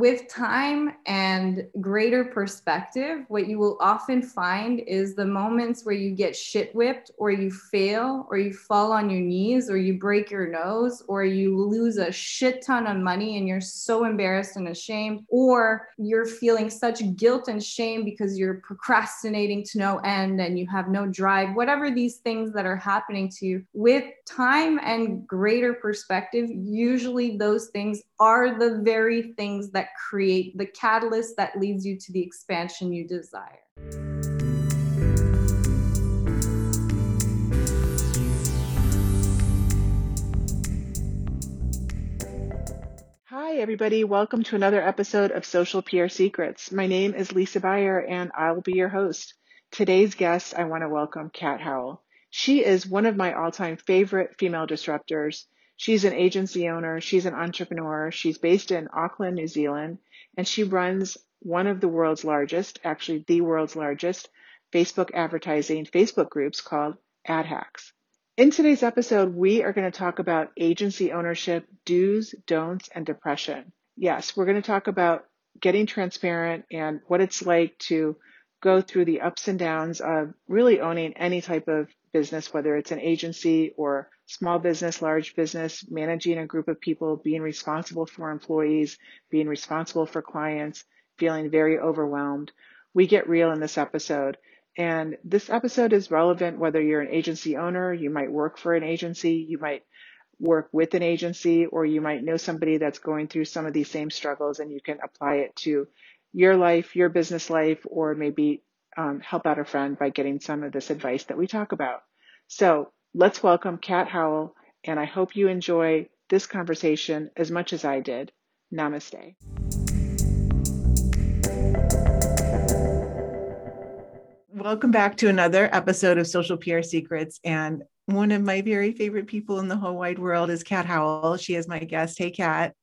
with time and greater perspective, what you will often find is the moments where you get shit whipped or you fail or you fall on your knees or you break your nose or you lose a shit ton of money and you're so embarrassed and ashamed or you're feeling such guilt and shame because you're procrastinating to no end and you have no drive, whatever these things that are happening to you, with time and greater perspective, usually those things are the very things that create the catalyst that leads you to the expansion you desire. Hi, everybody. Welcome to another episode of Social PR Secrets. My name is Lisa Buyer, and I will be your host. Today's guest, I want to welcome Kat Howell. She is one of my all time favorite female disruptors. She's an agency owner, she's an entrepreneur, she's based in Auckland, New Zealand, and she runs one of the world's largest, actually the world's largest, Facebook advertising Facebook groups called AdHacks. In today's episode, we are going to talk about agency ownership, do's, don'ts, and depression. Yes, we're going to talk about getting transparent and what it's like to go through the ups and downs of really owning any type of business, whether it's an agency or small business, large business, managing a group of people, being responsible for employees, being responsible for clients, feeling very overwhelmed. We get real in this episode. And this episode is relevant whether you're an agency owner, you might work for an agency, you might work with an agency, or you might know somebody that's going through some of these same struggles and you can apply it to your life, your business life, or maybe um, help out a friend by getting some of this advice that we talk about. So let's welcome Kat Howell, and I hope you enjoy this conversation as much as I did. Namaste. Welcome back to another episode of Social PR Secrets. And one of my very favorite people in the whole wide world is Kat Howell. She is my guest. Hey, Kat.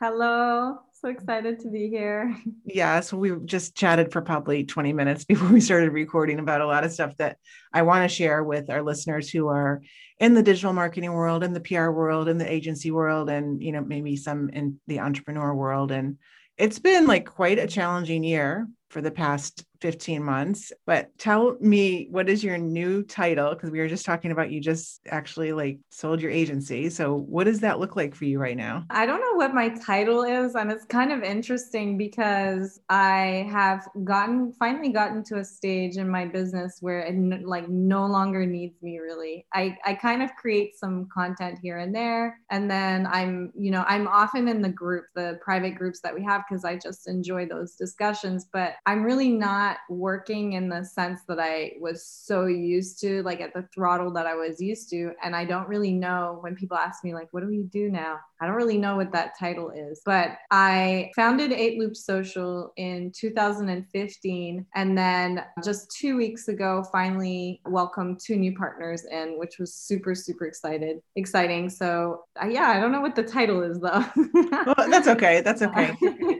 Hello so excited to be here. Yeah, so we just chatted for probably 20 minutes before we started recording about a lot of stuff that I want to share with our listeners who are in the digital marketing world, in the PR world, in the agency world, and you know, maybe some in the entrepreneur world. And it's been like quite a challenging year for the past 15 months. But tell me, what is your new title? Because we were just talking about you just actually like sold your agency. So, what does that look like for you right now? I don't know what my title is. And it's kind of interesting because I have gotten finally gotten to a stage in my business where it like no longer needs me really. I, I kind of create some content here and there. And then I'm, you know, I'm often in the group, the private groups that we have, because I just enjoy those discussions. But I'm really not not working in the sense that I was so used to, like at the throttle that I was used to. And I don't really know when people ask me, like, what do we do now? I don't really know what that title is, but I founded 8 Loop Social in 2015. And then just two weeks ago, finally welcomed two new partners in, which was super, super excited, exciting. So uh, yeah, I don't know what the title is though. well, that's okay. That's okay.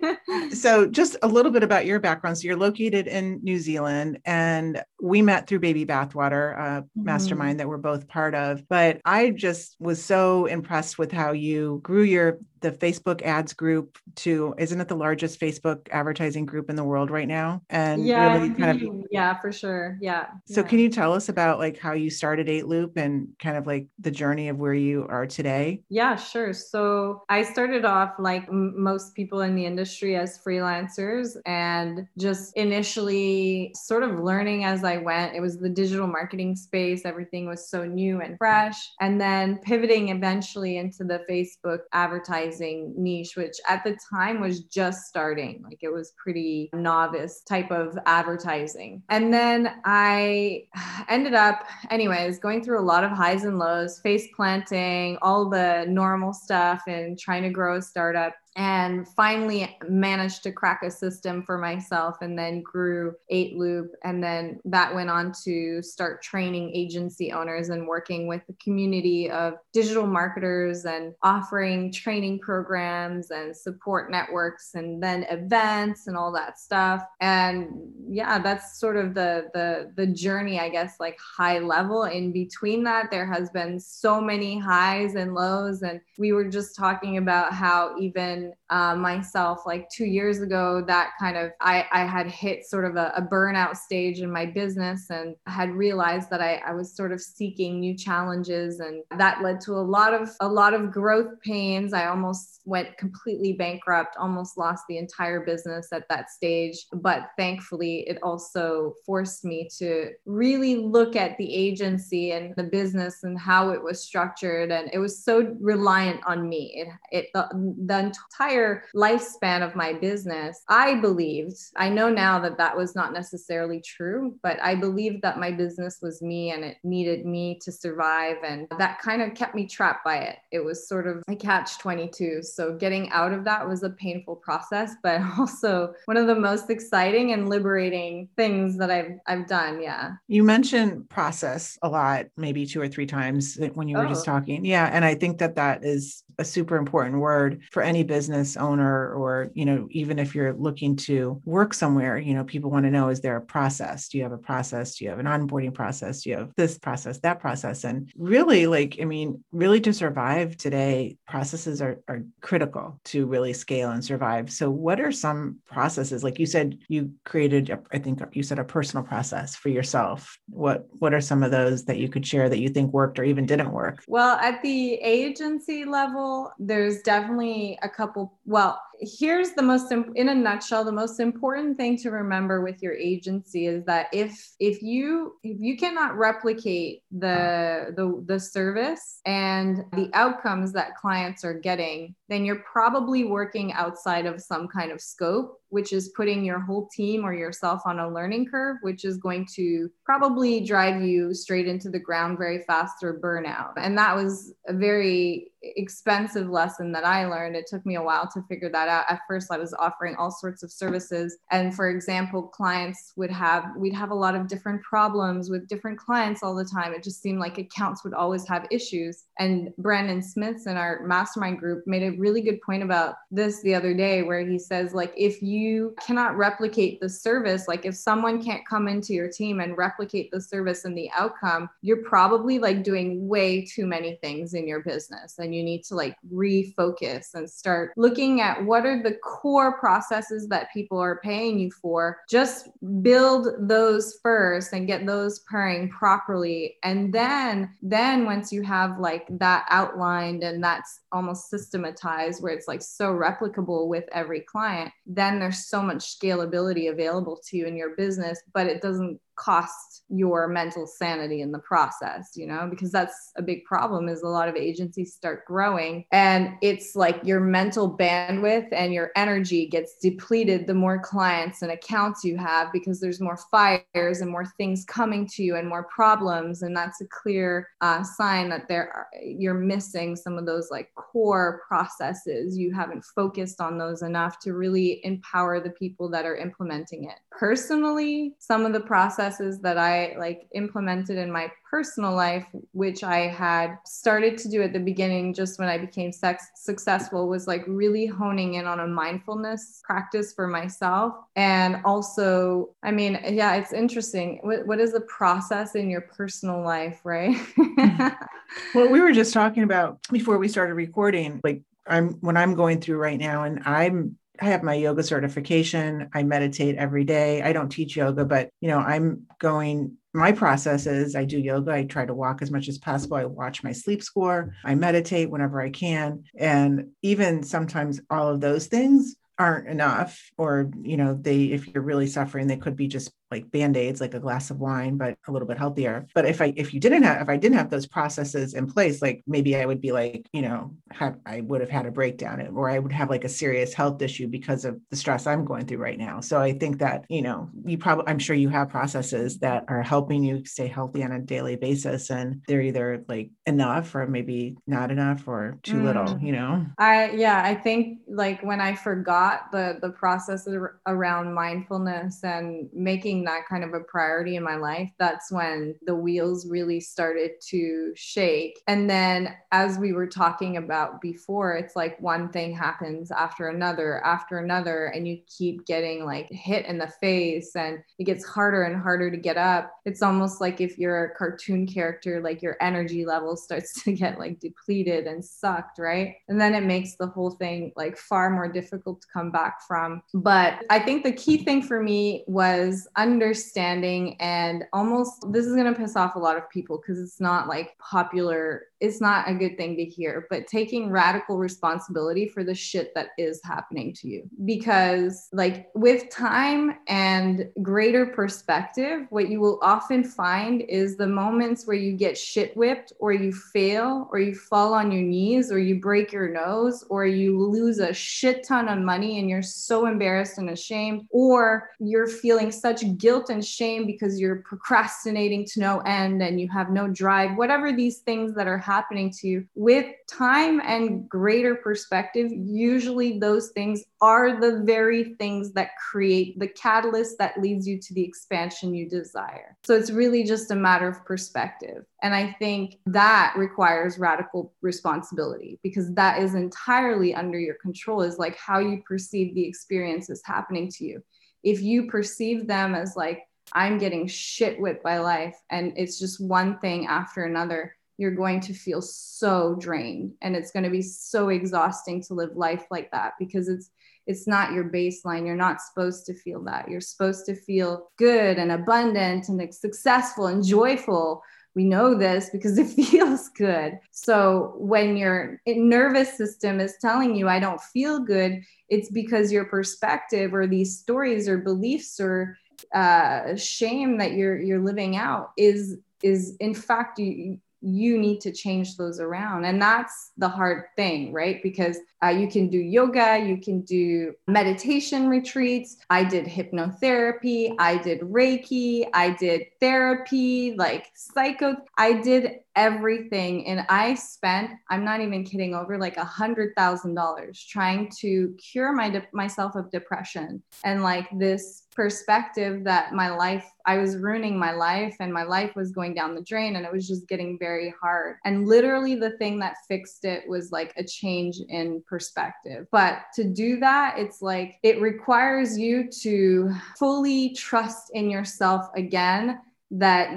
so just a little bit about your background. So you're located in New Zealand and we met through Baby Bathwater, a mm-hmm. mastermind that we're both part of. But I just was so impressed with how you grew your the Facebook ads group to isn't it the largest Facebook advertising group in the world right now? And yeah, really kind of yeah, for sure. Yeah. So yeah. can you tell us about like how you started 8 Loop and kind of like the journey of where you are today? Yeah, sure. So I started off like m- most people in the industry as freelancers and just initially sort of learning as I went. It was the digital marketing space, everything was so new and fresh and then pivoting eventually into the Facebook advertising advertising niche, which at the time was just starting. Like it was pretty novice type of advertising. And then I ended up, anyways, going through a lot of highs and lows, face planting, all the normal stuff, and trying to grow a startup and finally managed to crack a system for myself and then grew 8 loop. And then that went on to start training agency owners and working with the community of digital marketers and offering training programs and support networks and then events and all that stuff. And yeah that's sort of the the the journey i guess like high level. In between that there has been so many highs and lows. And we were just talking about how even on uh, myself like two years ago that kind of I, I had hit sort of a, a burnout stage in my business and had realized that I, I was sort of seeking new challenges and that led to a lot of a lot of growth pains. I almost went completely bankrupt, almost lost the entire business at that stage. But thankfully, it also forced me to really look at the agency and the business and how it was structured. And it was so reliant on me. It, it the, the entire lifespan of my business, I believed, I know now that that was not necessarily true, but I believed that my business was me and it needed me to survive. And that kind of kept me trapped by it. It was sort of a catch 22. So getting out of that was a painful process, but also one of the most exciting and liberating things that I've I've done. Yeah. You mentioned process a lot, maybe two or three times when you were oh. just talking. Yeah, and I think that that is a super important word for any business owner or you know even if you're looking to work somewhere you know people want to know is there a process? Do you have a process? Do you have an onboarding process? Do you have this process that process? And really like i mean really to survive today processes are, are critical to really scale and survive. So what are some processes? Like you said you created a, I think you said a personal process for yourself. What what are some of those that you could share that you think worked or even didn't work? Well at the agency level there's definitely a couple. Well, here's the most in a nutshell the most important thing to remember with your agency is that if if you if you cannot replicate the the the service and the outcomes that clients are getting then you're probably working outside of some kind of scope which is putting your whole team or yourself on a learning curve which is going to probably drive you straight into the ground very fast or burnout and that was a very expensive lesson that I learned. It took me a while to figure that out. At first, I was offering all sorts of services. And for example, clients would have, we'd have a lot of different problems with different clients all the time. It just seemed like accounts would always have issues. And Brandon Smiths in our mastermind group made a really good point about this the other day, where he says, like, if you cannot replicate the service, like if someone can't come into your team and replicate the service and the outcome, you're probably like doing way too many things in your business. And you need to like refocus and start looking at what are the core processes that people are paying you for. Just build those first and get those purring properly. And then, then once you have like that outlined and that's almost systematized where it's like so replicable with every client, then there's so much scalability available to you in your business, but it doesn't cost your mental sanity in the process you know because that's a big problem is a lot of agencies start growing and it's like your mental bandwidth and your energy gets depleted the more clients and accounts you have because there's more fires and more things coming to you and more problems. And that's a clear uh, sign that there are, you're missing some of those like core processes. You haven't focused on those enough to really empower the people that are implementing it personally some of the processes that I like implemented in my personal life, which I had started to do at the beginning, just when I became sex- successful, was like really honing in on a mindfulness practice for myself. And also, I mean, yeah, it's interesting. what, what is the process in your personal life, right? Mm-hmm. well, we were just talking about before we started recording, like I'm when I'm going through right now, and I'm I have my yoga certification. I meditate every day. I don't teach yoga, but you know, I'm going my process is I do yoga. I try to walk as much as possible. I watch my sleep score. I meditate whenever I can. And even sometimes all of those things aren't enough or you know they if you're really suffering they could be just like band-aids like a glass of wine but a little bit healthier. But if i if you didn't have if i didn't have those processes in place like maybe i would be like you know have i would have had a breakdown or i would have like a serious health issue because of the stress i'm going through right now. So i think that you know you probably i'm sure you have processes that are helping you stay healthy on a daily basis and they're either like enough or maybe not enough or too mm. little you know? I yeah i think like when i forgot the the process around mindfulness and making making that kind of a priority in my life, that's when the wheels really started to shake. And then, as we were talking about before, it's like one thing happens after another, after another, and you keep getting like hit in the face, and it gets harder and harder to get up. It's almost like if you're a cartoon character, like your energy level starts to get like depleted and sucked, right? And then it makes the whole thing like far more difficult to come back from. But I think the key thing for me was understanding and almost this is going to piss off a lot of people because it's not like popular it's not a good thing to hear, but taking radical responsibility for the shit that is happening to you. Because, like, with time and greater perspective, what you will often find is the moments where you get shit whipped, or you fail, or you fall on your knees, or you break your nose, or you lose a shit ton of money and you're so embarrassed and ashamed, or you're feeling such guilt and shame because you're procrastinating to no end and you have no drive, whatever these things that are happening to you. With time and greater perspective usually those things are the very things that create the catalyst that leads you to the expansion you desire. So it's really just a matter of perspective. And i think that requires radical responsibility because that is entirely under your control is like how you perceive the experiences happening to you. If you perceive them as like I'm getting shit whipped by life and it's just one thing after another you're going to feel so drained and it's going to be so exhausting to live life like that because it's it's not your baseline. You're not supposed to feel that. You're supposed to feel good and abundant and successful and joyful. We know this because it feels good. So when your nervous system is telling you i don't feel good it's because your perspective or these stories or beliefs or uh, shame that you're you're living out is is in fact you you need to change those around. And that's the hard thing, right? Because uh, you can do yoga, you can do meditation retreats. I did hypnotherapy, I did Reiki, I did therapy, like psycho. I did everything. And I spent, I'm not even kidding, over like a hundred thousand dollars trying to cure my de- myself of depression and like this perspective that my life I was ruining my life and my life was going down the drain and it was just getting very hard. And literally the thing that fixed it was like a change in perspective. But to do that, it's like it requires you to fully trust in yourself again that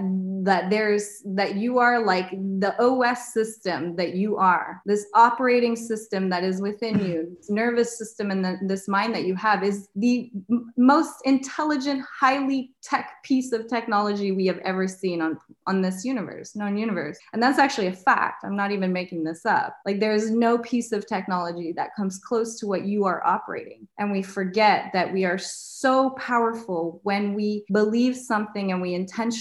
that there's that you are like the os system that you are. This operating system that is within you mm-hmm. this nervous system and the, this mind that you have is the m- most intelligent highly tech piece of technology we have ever seen on on this universe known universe. And that's actually a fact. I'm not even making this up. Like there's no piece of technology that comes close to what you are operating. And we forget that we are so powerful when we believe something and we intentionally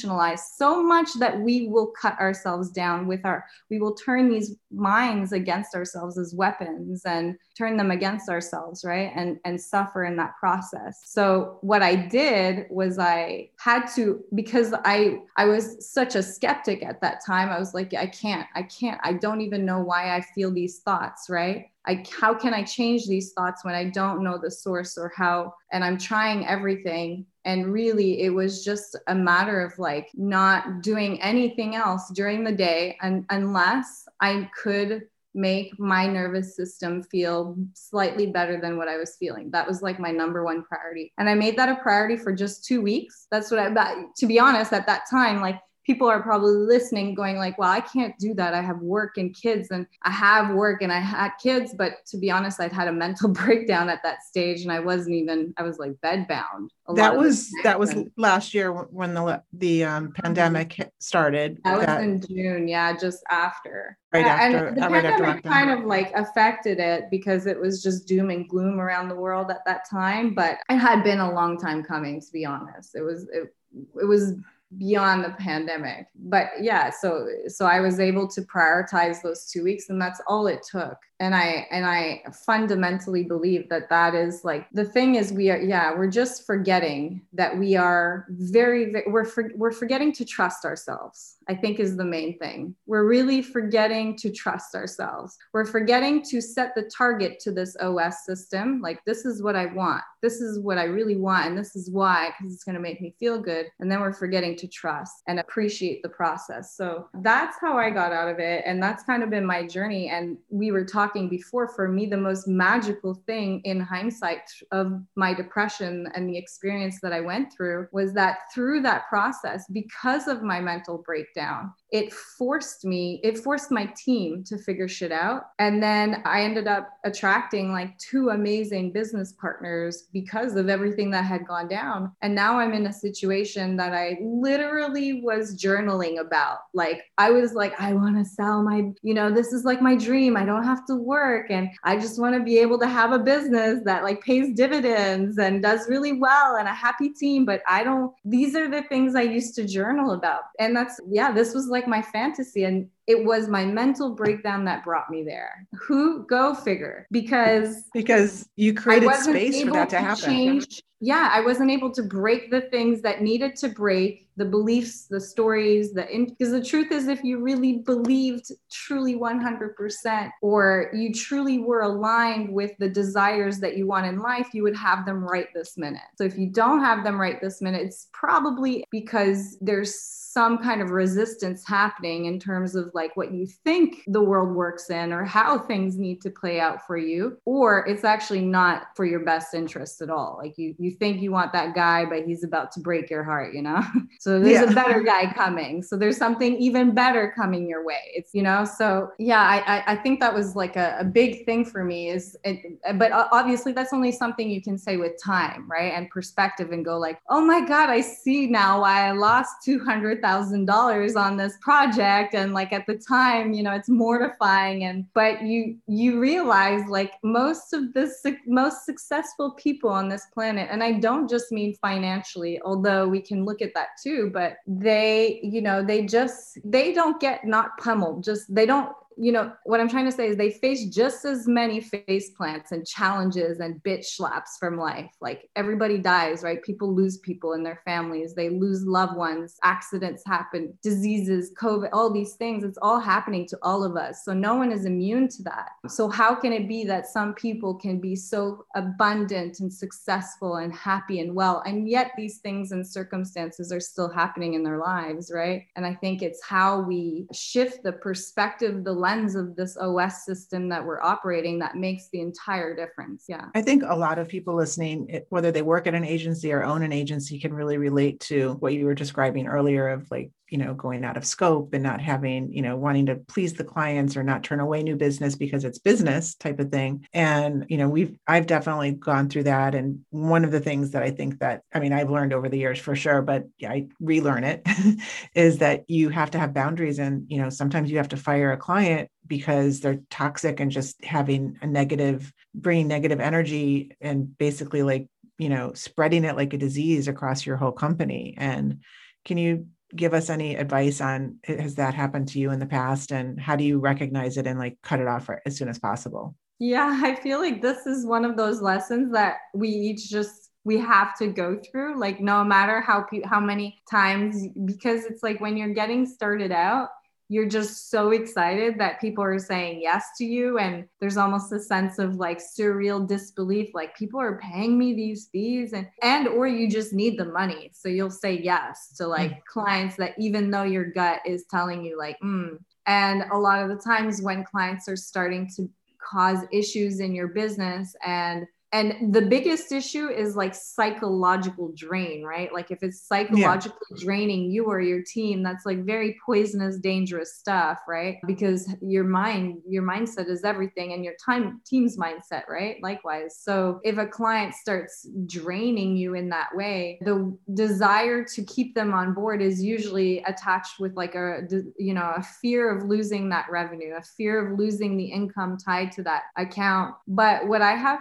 so much that we will cut ourselves down with our we will turn these minds against ourselves as weapons and turn them against ourselves right? And and suffer in that process. So what i did was i had to because i i was such a skeptic at that time i was like i can't i can't i don't even know why i feel these thoughts right I, how can I change these thoughts when I don't know the source or how, and I'm trying everything. And really, it was just a matter of like not doing anything else during the day and, unless I could make my nervous system feel slightly better than what I was feeling. That was like my number one priority. And I made that a priority for just two weeks. That's what I, that, to be honest, at that time, like people are probably listening going like well i can't do that. I have work and kids and i have work and i had kids. But to be honest i'd had a mental breakdown at that stage and i wasn't even i was like bedbound that was that was last year when the the um, pandemic started. That was that, in june. Yeah just after. Right after and the right pandemic kind of like affected it because it was just doom and gloom around the world at that time but it had been a long time coming to be honest. It was it, it was beyond the pandemic. But yeah so so i was able to prioritize those two weeks and that's all it took and i and i fundamentally believe that that is like the thing is we are yeah we're just forgetting that we are very, we're for, we're forgetting to trust ourselves i think is the main thing. We're really forgetting to trust ourselves. We're forgetting to set the target to this os system like this is what i want this is what i really want and this is why because it's going to make me feel good and then we're forgetting to trust and appreciate the process. So that's how i got out of it and that's kind of been my journey and we were talking talking before, for me, the most magical thing in hindsight of my depression and the experience that I went through was that through that process, because of my mental breakdown, it forced me, it forced my team to figure shit out. And then I ended up attracting like two amazing business partners because of everything that had gone down. And now I'm in a situation that I literally was journaling about. Like, I was like, I want to sell my, you know, this is like my dream. I don't have to work. And I just want to be able to have a business that like pays dividends and does really well and a happy team. But I don't, these are the things I used to journal about. And that's, yeah, this was like, my fantasy and it was my mental breakdown that brought me there. Who go figure because because you created space for that to, to happen. change, yeah i wasn't able to break the things that needed to break the beliefs the stories the because the truth is if you really believed truly 100% or you truly were aligned with the desires that you want in life you would have them right this minute. So if you don't have them right this minute it's probably because there's some kind of resistance happening in terms of like what you think the world works in or how things need to play out for you or it's actually not for your best interest at all. Like you you think you want that guy but he's about to break your heart you know? So there's yeah. a better guy coming. So there's something even better coming your way it's you know? So yeah i i, think that was like a, a big thing for me is it, but obviously that's only something you can say with time right and perspective and go like oh my god i see now why i lost 200 $100,000 on this project and like at the time, you know, it's mortifying and but you you realize like most of the most successful people on this planet and I don't just mean financially, although we can look at that too, but they, you know, they just they don't get not pummeled, just they don't you know, what I'm trying to say is they face just as many face plants and challenges and bitch slaps from life. Like everybody dies, right? People lose people in their families, they lose loved ones, accidents happen, diseases, COVID, all these things. It's all happening to all of us. So no one is immune to that. So how can it be that some people can be so abundant and successful and happy and well, and yet these things and circumstances are still happening in their lives, right? And I think it's how we shift the perspective, the lens of this OS system that we're operating that makes the entire difference. Yeah. I think a lot of people listening, whether they work at an agency or own an agency, can really relate to what you were describing earlier of like you know going out of scope and not having you know wanting to please the clients or not turn away new business because it's business type of thing. And you know we've i've definitely gone through that. And one of the things that i think that i mean i've learned over the years for sure but i relearn it is that you have to have boundaries. And you know sometimes you have to fire a client because they're toxic and just having a negative bringing negative energy and basically like you know spreading it like a disease across your whole company. And can you give us any advice on has that happened to you in the past? And how do you recognize it and like cut it off as soon as possible? Yeah i feel like this is one of those lessons that we each just we have to go through like no matter how how many times because it's like when you're getting started out you're just so excited that people are saying yes to you and there's almost a sense of like surreal disbelief like people are paying me these fees and and or you just need the money so you'll say yes to like mm. clients that even though your gut is telling you like mm. and a lot of the times when clients are starting to cause issues in your business and and the biggest issue is like psychological drain right? Like if it's psychologically yeah. draining you or your team that's like very poisonous dangerous stuff right? Because your mind your mindset is everything and your time team's mindset right? Likewise. So if a client starts draining you in that way the desire to keep them on board is usually attached with like a you know a fear of losing that revenue a fear of losing the income tied to that account. But what i have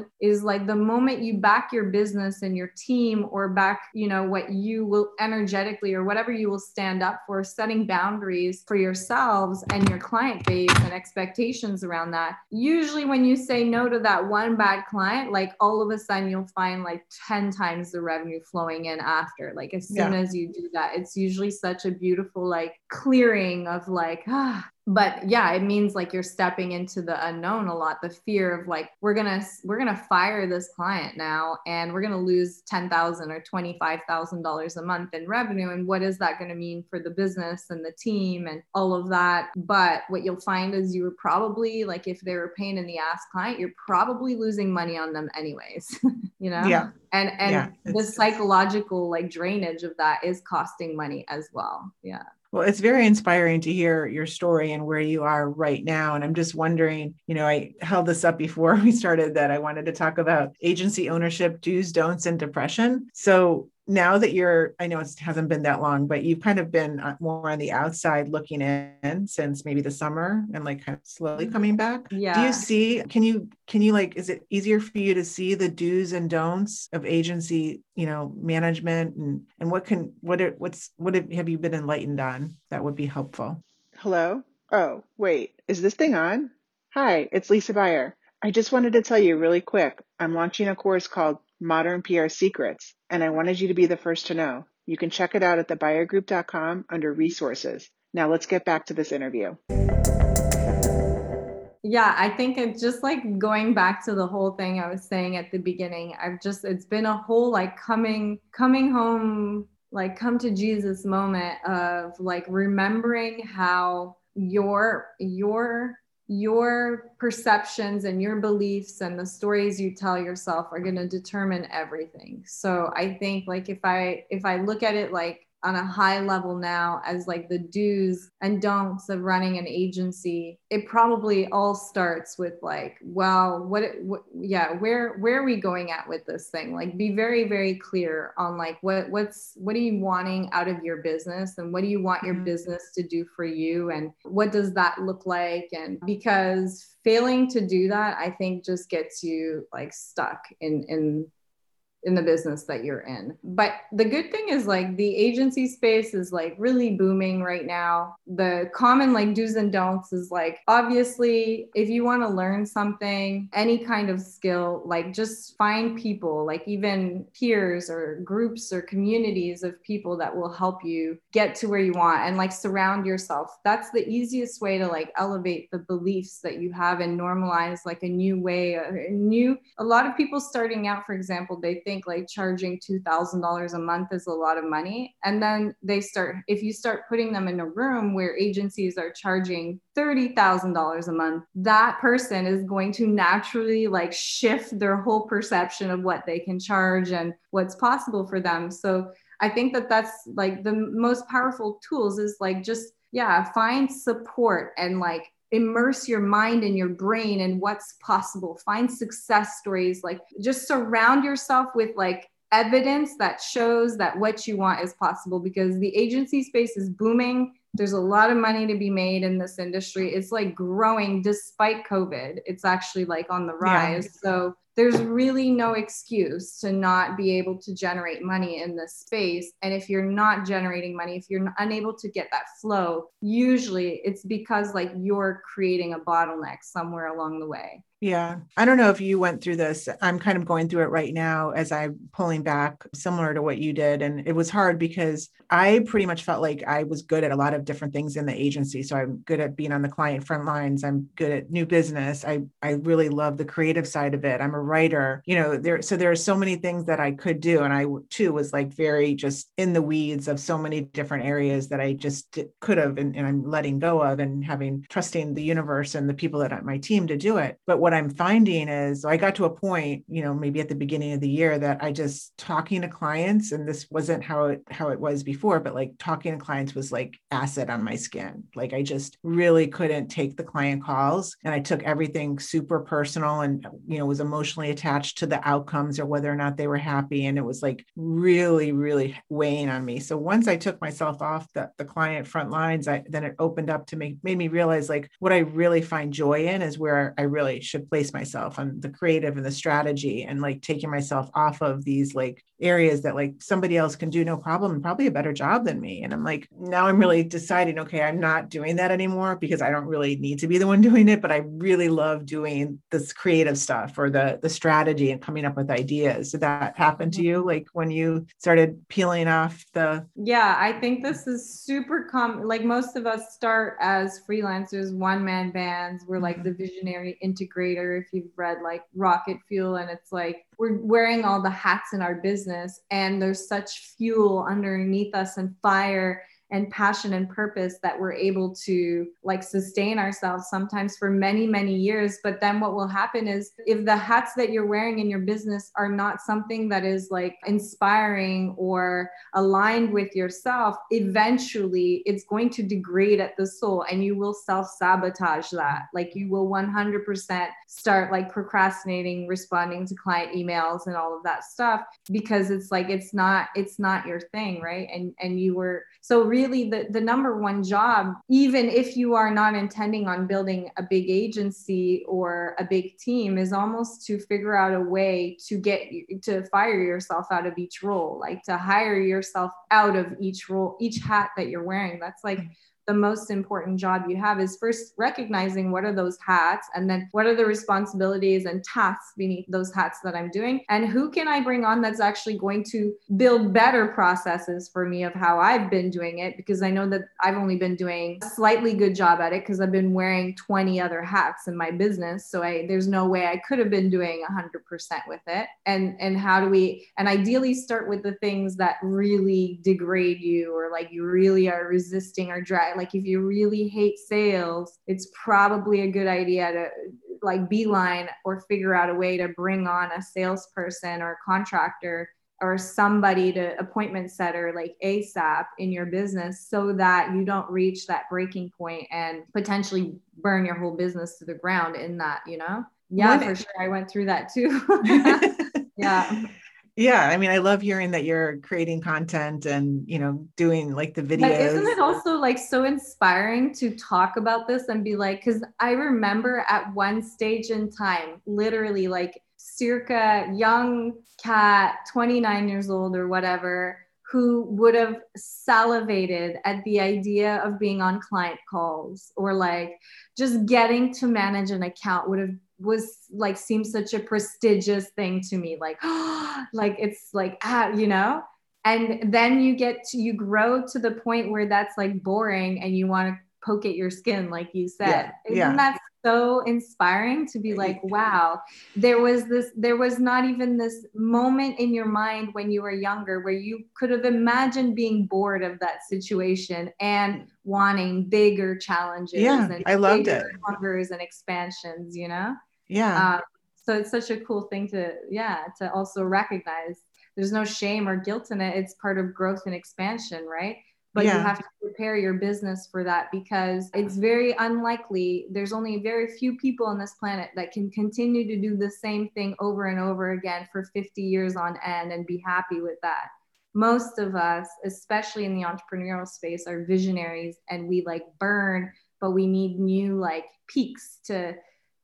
found is like the moment you back your business and your team or back, you know, what you will energetically or whatever you will stand up for, setting boundaries for yourselves and your client base and expectations around that. Usually, when you say no to that one bad client, like all of a sudden you'll find like 10 times the revenue flowing in after. Like, as soon yeah. as you do that, it's usually such a beautiful, like, clearing of like, ah, but yeah it means like you're stepping into the unknown a lot the fear of like we're gonna we're gonna fire this client now and we're gonna lose 10000 or $25000 a month in revenue and what is that to mean for the business and the team and all of that? But what you'll find is you were probably like if they were paying in the ass client you're probably losing money on them anyways you know? Yeah. And and yeah, the psychological like drainage of that is costing money as well yeah well, it's very inspiring to hear your story and where you are right now. And I'm just wondering, you know, I held this up before we started that I wanted to talk about agency ownership, do's, don'ts, and depression. So now that you're i know it hasn't been that long but you've kind of been uh, more on the outside looking in since maybe the summer and like kind of slowly mm-hmm. coming back. Yeah do you see can you can you like is it easier for you to see the do's and don'ts of agency you know management and and what can what are, what's what have you been enlightened on that would be helpful? Hello? Oh wait is this thing on? Hi it's lisa buyer i just wanted to tell you really quick i'm launching a course called Modern PR Secrets, and I wanted you to be the first to know. You can check it out at thebuyergroup.com under resources. Now let's get back to this interview. Yeah, I think it's just like going back to the whole thing I was saying at the beginning. I've just it's been a whole like coming coming home like come to Jesus moment of like remembering how your your your perceptions and your beliefs and the stories you tell yourself are going to determine everything. So i think like if i if i look at it like on a high level now as like the do's and don'ts of running an agency it probably all starts with like well what, what yeah where where are we going at with this thing? Like be very very clear on like what what's what are you wanting out of your business and what do you want your mm-hmm. business to do for you? And what does that look like? And because failing to do that i think just gets you like stuck in in in the business that you're in. But the good thing is like the agency space is like really booming right now. The common like do's and don'ts is like obviously if you want to learn something, any kind of skill, like just find people, like even peers or groups or communities of people that will help you get to where you want and like surround yourself. That's the easiest way to like elevate the beliefs that you have and normalize like a new way, a new a lot of people starting out for example, they think think like charging $2,000 a month is a lot of money. And then they start, if you start putting them in a room where agencies are charging $30,000 a month, that person is going to naturally like shift their whole perception of what they can charge and what's possible for them. So I think that that's like the most powerful tools is like just, yeah, find support and like immerse your mind and your brain in what's possible. Find success stories like just surround yourself with like evidence that shows that what you want is possible because the agency space is booming. There's a lot of money to be made in this industry. It's like growing despite covid. It's actually like on the rise. Yeah. so there's really no excuse to not be able to generate money in this space. And if you're not generating money, if you're unable to get that flow, usually it's because like you're creating a bottleneck somewhere along the way. Yeah. I don't know if you went through this. I'm kind of going through it right now as I'm pulling back, similar to what you did. And it was hard because I pretty much felt like I was good at a lot of different things in the agency. So I'm good at being on the client front lines. I'm good at new business. I, I really love the creative side of it. I'm a writer, you know, there, so there are so many things that I could do. And I too was like very just in the weeds of so many different areas that I just could have, and, and I'm letting go of and having trusting the universe and the people that my team to do it. But what what I'm finding is I got to a point, you know, maybe at the beginning of the year that I just talking to clients, and this wasn't how it how it was before, but like talking to clients was like acid on my skin. Like I just really couldn't take the client calls. And I took everything super personal and you know was emotionally attached to the outcomes or whether or not they were happy. And it was like really, really weighing on me. So once I took myself off the, the client front lines, I then it opened up to make made me realize like what I really find joy in is where I really should to place myself on the creative and the strategy and like taking myself off of these like areas that like somebody else can do no problem and probably a better job than me. And I'm like, now I'm really deciding, okay, I'm not doing that anymore because I don't really need to be the one doing it, but I really love doing this creative stuff or the the strategy and coming up with ideas. Did that happen to mm-hmm. you? Like when you started peeling off the Yeah, I think this is super common. Like most of us start as freelancers, one man bands. We're like mm-hmm. the visionary integrator. If you've read like Rocket Fuel, and it's like we're wearing all the hats in our business, and there's such fuel underneath us and fire and passion and purpose that we're able to like sustain ourselves sometimes for many many years. But then what will happen is if the hats that you're wearing in your business are not something that is like inspiring or aligned with yourself eventually it's going to degrade at the soul and you will self sabotage that. Like you will 100% start like procrastinating responding to client emails and all of that stuff because it's like it's not it's not your thing right? And and you were so really the, the number one job, even if you are not intending on building a big agency or a big team, is almost to figure out a way to get to fire yourself out of each role, like to hire yourself out of each role, each hat that you're wearing. That's like mm. The most important job you have is first recognizing what are those hats and then what are the responsibilities and tasks beneath those hats that I'm doing and who can I bring on that's actually going to build better processes for me of how I've been doing it because I know that I've only been doing a slightly good job at it because I've been wearing 20 other hats in my business. So I there's no way I could have been doing 100% with it. And and how do we and ideally start with the things that really degrade you or like you really are resisting or drag like if you really hate sales, it's probably a good idea to like beeline or figure out a way to bring on a salesperson or contractor or somebody to appointment setter like ASAP in your business so that you don't reach that breaking point and potentially burn your whole business to the ground in that, you know? Yeah, for sure. I went through that too. yeah yeah i mean i love hearing that you're creating content and you know doing like the videos but isn't it also like so inspiring to talk about this and be like because i remember at one stage in time literally like circa young Kat 29 years old or whatever who would have salivated at the idea of being on client calls or like just getting to manage an account would have was like seems such a prestigious thing to me like like it's like ah you know? And then you get to you grow to the point where that's like boring and you want to poke at your skin like you said. Yeah, isn't yeah. that so inspiring to be like wow there was this there was not even this moment in your mind when you were younger where you could have imagined being bored of that situation and wanting bigger challenges yeah and i loved it. hungers and expansions you know yeah. Um, so it's such a cool thing to, yeah, to also recognize. There's no shame or guilt in it. It's part of growth and expansion, right? But yeah. you have to prepare your business for that because it's very unlikely. There's only very few people on this planet that can continue to do the same thing over and over again for 50 years on end and be happy with that most of us, especially in the entrepreneurial space, are visionaries and we like burn, but we need new like peaks to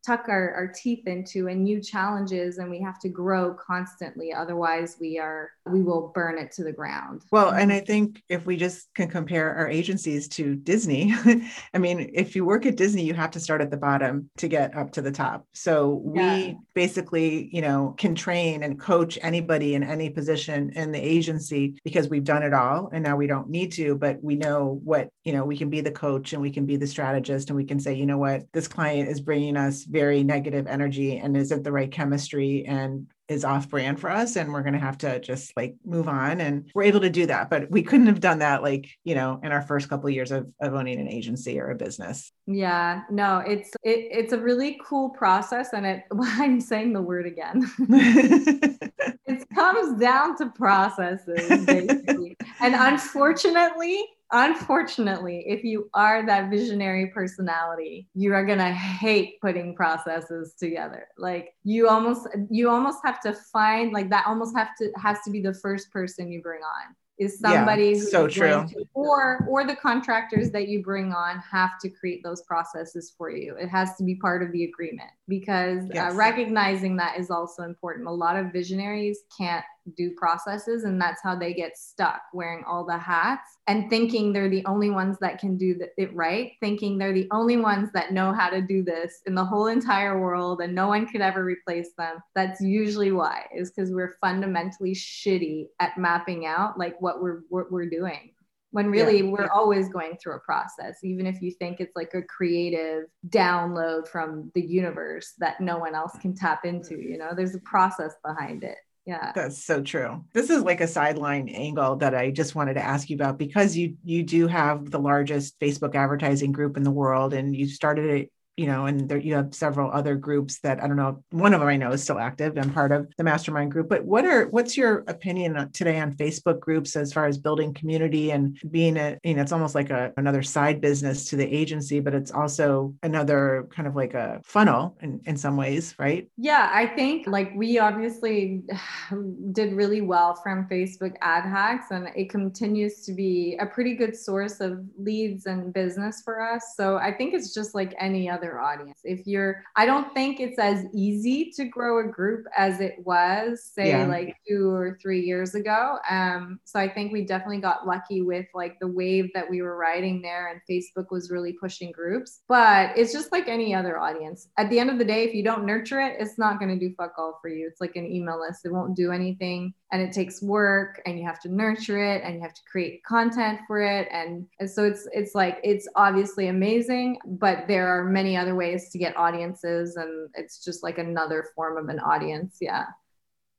tuck our, our teeth into and new challenges and we have to grow constantly. Otherwise we are we will burn it to the ground. Well mm-hmm. and i think if we just can compare our agencies to disney i mean if you work at disney you have to start at the bottom to get up to the top. So yeah. we basically you know can train and coach anybody in any position in the agency because we've done it all and now we don't need to but we know what you know we can be the coach and we can be the strategist and we can say you know what? This client is bringing us very negative energy and isn't the right chemistry and is off brand for us. And we're going to have to just like move on. And we're able to do that but we couldn't have done that like you know in our first couple of years of, of owning an agency or a business. Yeah no it's it, it's a really cool process. And it i'm saying the word again? It comes down to processes basically. And unfortunately unfortunately, if you are that visionary personality, you are going to hate putting processes together. Like you almost you almost have to find like that almost have to has to be the first person you bring on. Is somebody yeah, so true. to, or or the contractors that you bring on have to create those processes for you. It has to be part of the agreement because uh, yes. uh, recognizing that is also important. A lot of visionaries can't do processes, and that's how they get stuck wearing all the hats and thinking they're the only ones that can do it right, thinking they're the only ones that know how to do this in the whole entire world and no one could ever replace them. That's usually why, is because we're fundamentally shitty at mapping out like what we're what we're doing when really yeah, we're always going through a process even if you think it's like a creative download from the universe that no one else can tap into you know there's a process behind it. Yeah. That's so true. This is like a sideline angle that i just wanted to ask you about because you you do have the largest facebook advertising group in the world and you started it you know, and there you have several other groups that I don't know. One of them I know is still active and part of the mastermind group. But what are what's your opinion today on Facebook groups as far as building community and being a you know it's almost like a another side business to the agency, but it's also another kind of like a funnel in, in some ways, right? Yeah, I think like we obviously did really well from Facebook ad hacks, and it continues to be a pretty good source of leads and business for us. So I think it's just like any other other audience. If you're, I don't think it's as easy to grow a group as it was, say, yeah. like two or three years ago. Um, so I think we definitely got lucky with like the wave that we were riding there, and Facebook was really pushing groups. But it's just like any other audience. At the end of the day, if you don't nurture it, it's not going to do fuck all for you. It's like an email list, it won't do anything and it takes work and you have to nurture it and you have to create content for it and, and so it's it's like it's obviously amazing but there are many other ways to get audiences and it's just like another form of an audience. Yeah.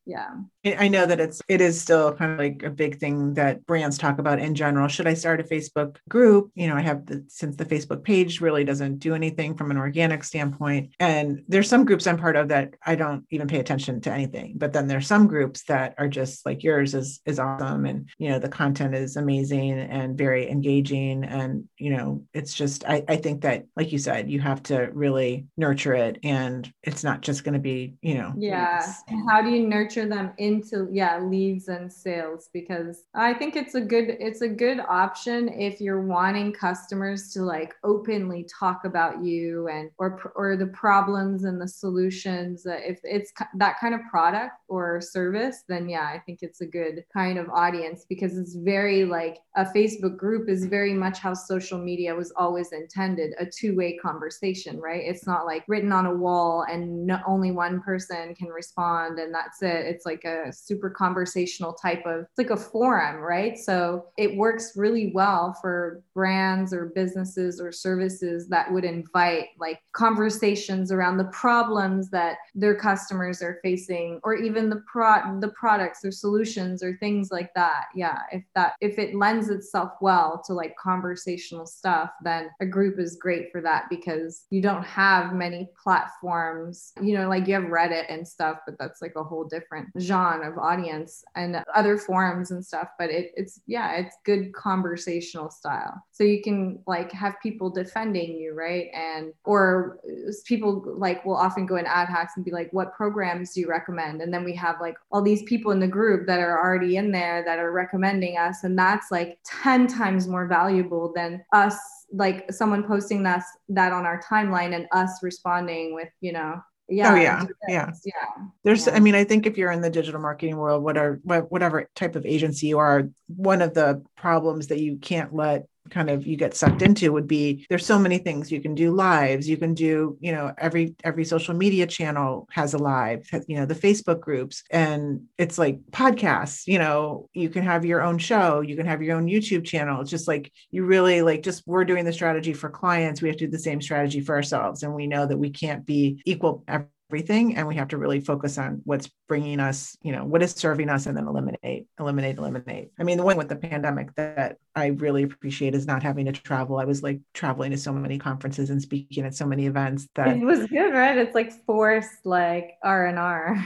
Yeah i know that it's it is still kind of like a big thing that brands talk about in general. Should i start a facebook group? You know i have the since the facebook page really doesn't do anything from an organic standpoint. And there's some groups i'm part of that i don't even pay attention to anything but then there's some groups that are just like yours is is awesome. And you know the content is amazing and very engaging. And you know it's just i, I think that like you said you have to really nurture it. And it's not just going to be you know yeah. how do you nurture them into yeah leads and sales because i think it's a good it's a good option if you're wanting customers to like openly talk about you and or or the problems and the solutions if it's that kind of product or service then yeah i think it's a good kind of audience because it's very like a facebook group is very much how social media was always intended a two-way conversation right? It's not like written on a wall and no, only one person can respond and that's it. It's like a super conversational type of like a forum right? So it works really well for brands or businesses or services that would invite like conversations around the problems that their customers are facing or even the pro the products or solutions or things like that. Yeah if that if it lends itself well to like conversational stuff then a group is great for that because you don't have many platforms. You know like you have reddit and stuff but that's like a whole different different genre of audience and other forums and stuff but it, it's yeah it's good conversational style. So you can like have people defending you right? And or people like will often go in ad hacks and be like what programs do you recommend? And then we have like all these people in the group that are already in there that are recommending us and that's like 10 times more valuable than us like someone posting that that on our timeline and us responding with you know yeah oh yeah yeah yeah there's yeah. i mean i think if you're in the digital marketing world whatever whatever type of agency you are one of the problems that you can't let kind of you get sucked into would be there's so many things. You can do lives. You can do you know every every social media channel has a live you know the facebook groups. And it's like podcasts you know you can have your own show. You can have your own youtube channel. It's just like you really like just we're doing the strategy for clients. We have to do the same strategy for ourselves. And we know that we can't be equal everything. And we have to really focus on what's bringing us you know what is serving us and then eliminate eliminate eliminate. I mean the one with the pandemic that i really appreciate is not having to travel. I was like traveling to so many conferences and speaking at so many events that it was good right? It's like forced like r&r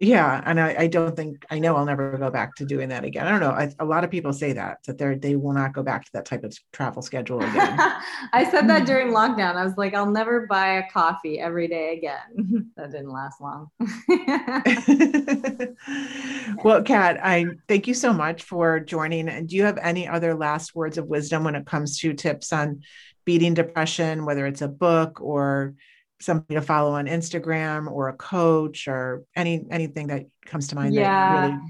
yeah and I, I, don't think i know i'll never go back to doing that again. I don't know I, a lot of people say that that they they will not go back to that type of travel schedule again. I said that during lockdown. I was like i'll never buy a coffee every day again. That didn't last long. Well kat i thank you so much for joining and do you have any other last words of wisdom when it comes to tips on beating depression whether it's a book or somebody to follow on Instagram or a coach or any anything that comes to mind? Yeah. Really...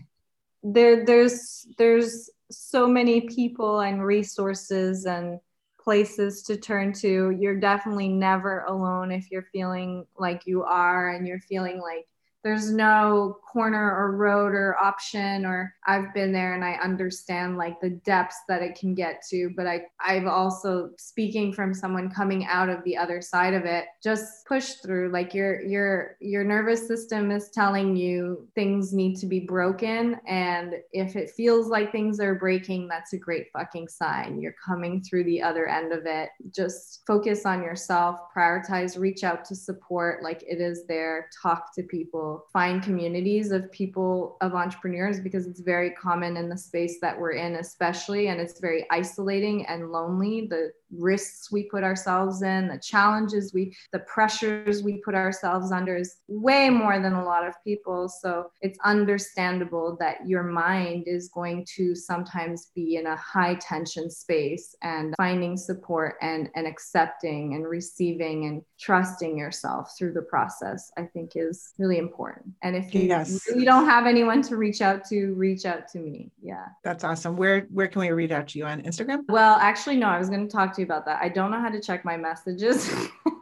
There there's there's so many people and resources and places to turn to. You're definitely never alone if you're feeling like you are and you're feeling like there's no corner or road or option or I've been there and I understand like the depths that it can get to but I I've also speaking from someone coming out of the other side of it just push through like your your your nervous system is telling you things need to be broken and if it feels like things are breaking that's a great fucking sign. You're coming through the other end of it. Just focus on yourself prioritize reach out to support like it is there. Talk to people find communities of people of entrepreneurs because it's very common in the space that we're in especially and it's very isolating and lonely. The risks we put ourselves in, the challenges we, the pressures we put ourselves under is way more than a lot of people. So it's understandable that your mind is going to sometimes be in a high tension space and finding support and, and accepting and receiving and trusting yourself through the process, I think is really important. And if you yes. really don't have anyone to reach out to, reach out to me. Yeah. That's awesome. Where where can we reach out to you on Instagram? Well, actually, no, I was going to talk to you about that. I don't know how to check my messages.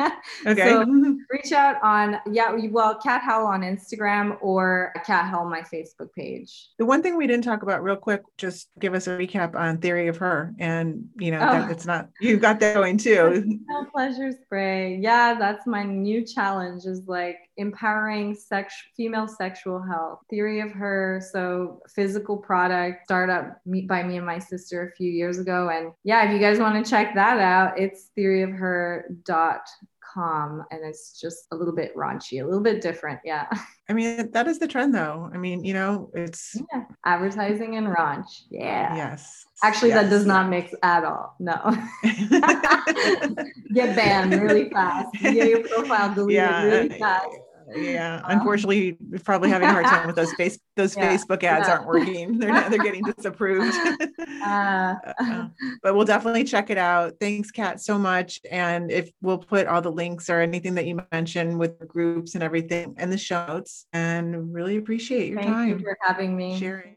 okay. so reach out on, yeah, well, Kat Howell on Instagram or Kat Howell my Facebook page. The one thing we didn't talk about real quick, just give us a recap on Theory of Her. And, you know, oh. it's not, you've got that going too. No pleasure spray. Yeah, that's my new challenge is like empowering sex, female sexual health. Theory of Her. So physical product startup by me and my sister a few years ago. And yeah, if you guys want to check that out. It's theoryofher.com and it's just a little bit raunchy, a little bit different. Yeah. I mean, that is the trend though. I mean, you know, it's yeah. advertising and raunch. Yeah. Yes. Actually, yes. that does not mix at all. No. Get banned really fast. Get your profile deleted yeah. really fast yeah um, unfortunately probably having a hard time with those face those yeah, facebook ads yeah. aren't working. They're not they're getting disapproved. Uh, uh, but we'll definitely check it out. Thanks kat so much. And if we'll put all the links or anything that you mentioned with the groups and everything in the show notes. And really appreciate your Thank time you for having me. sharing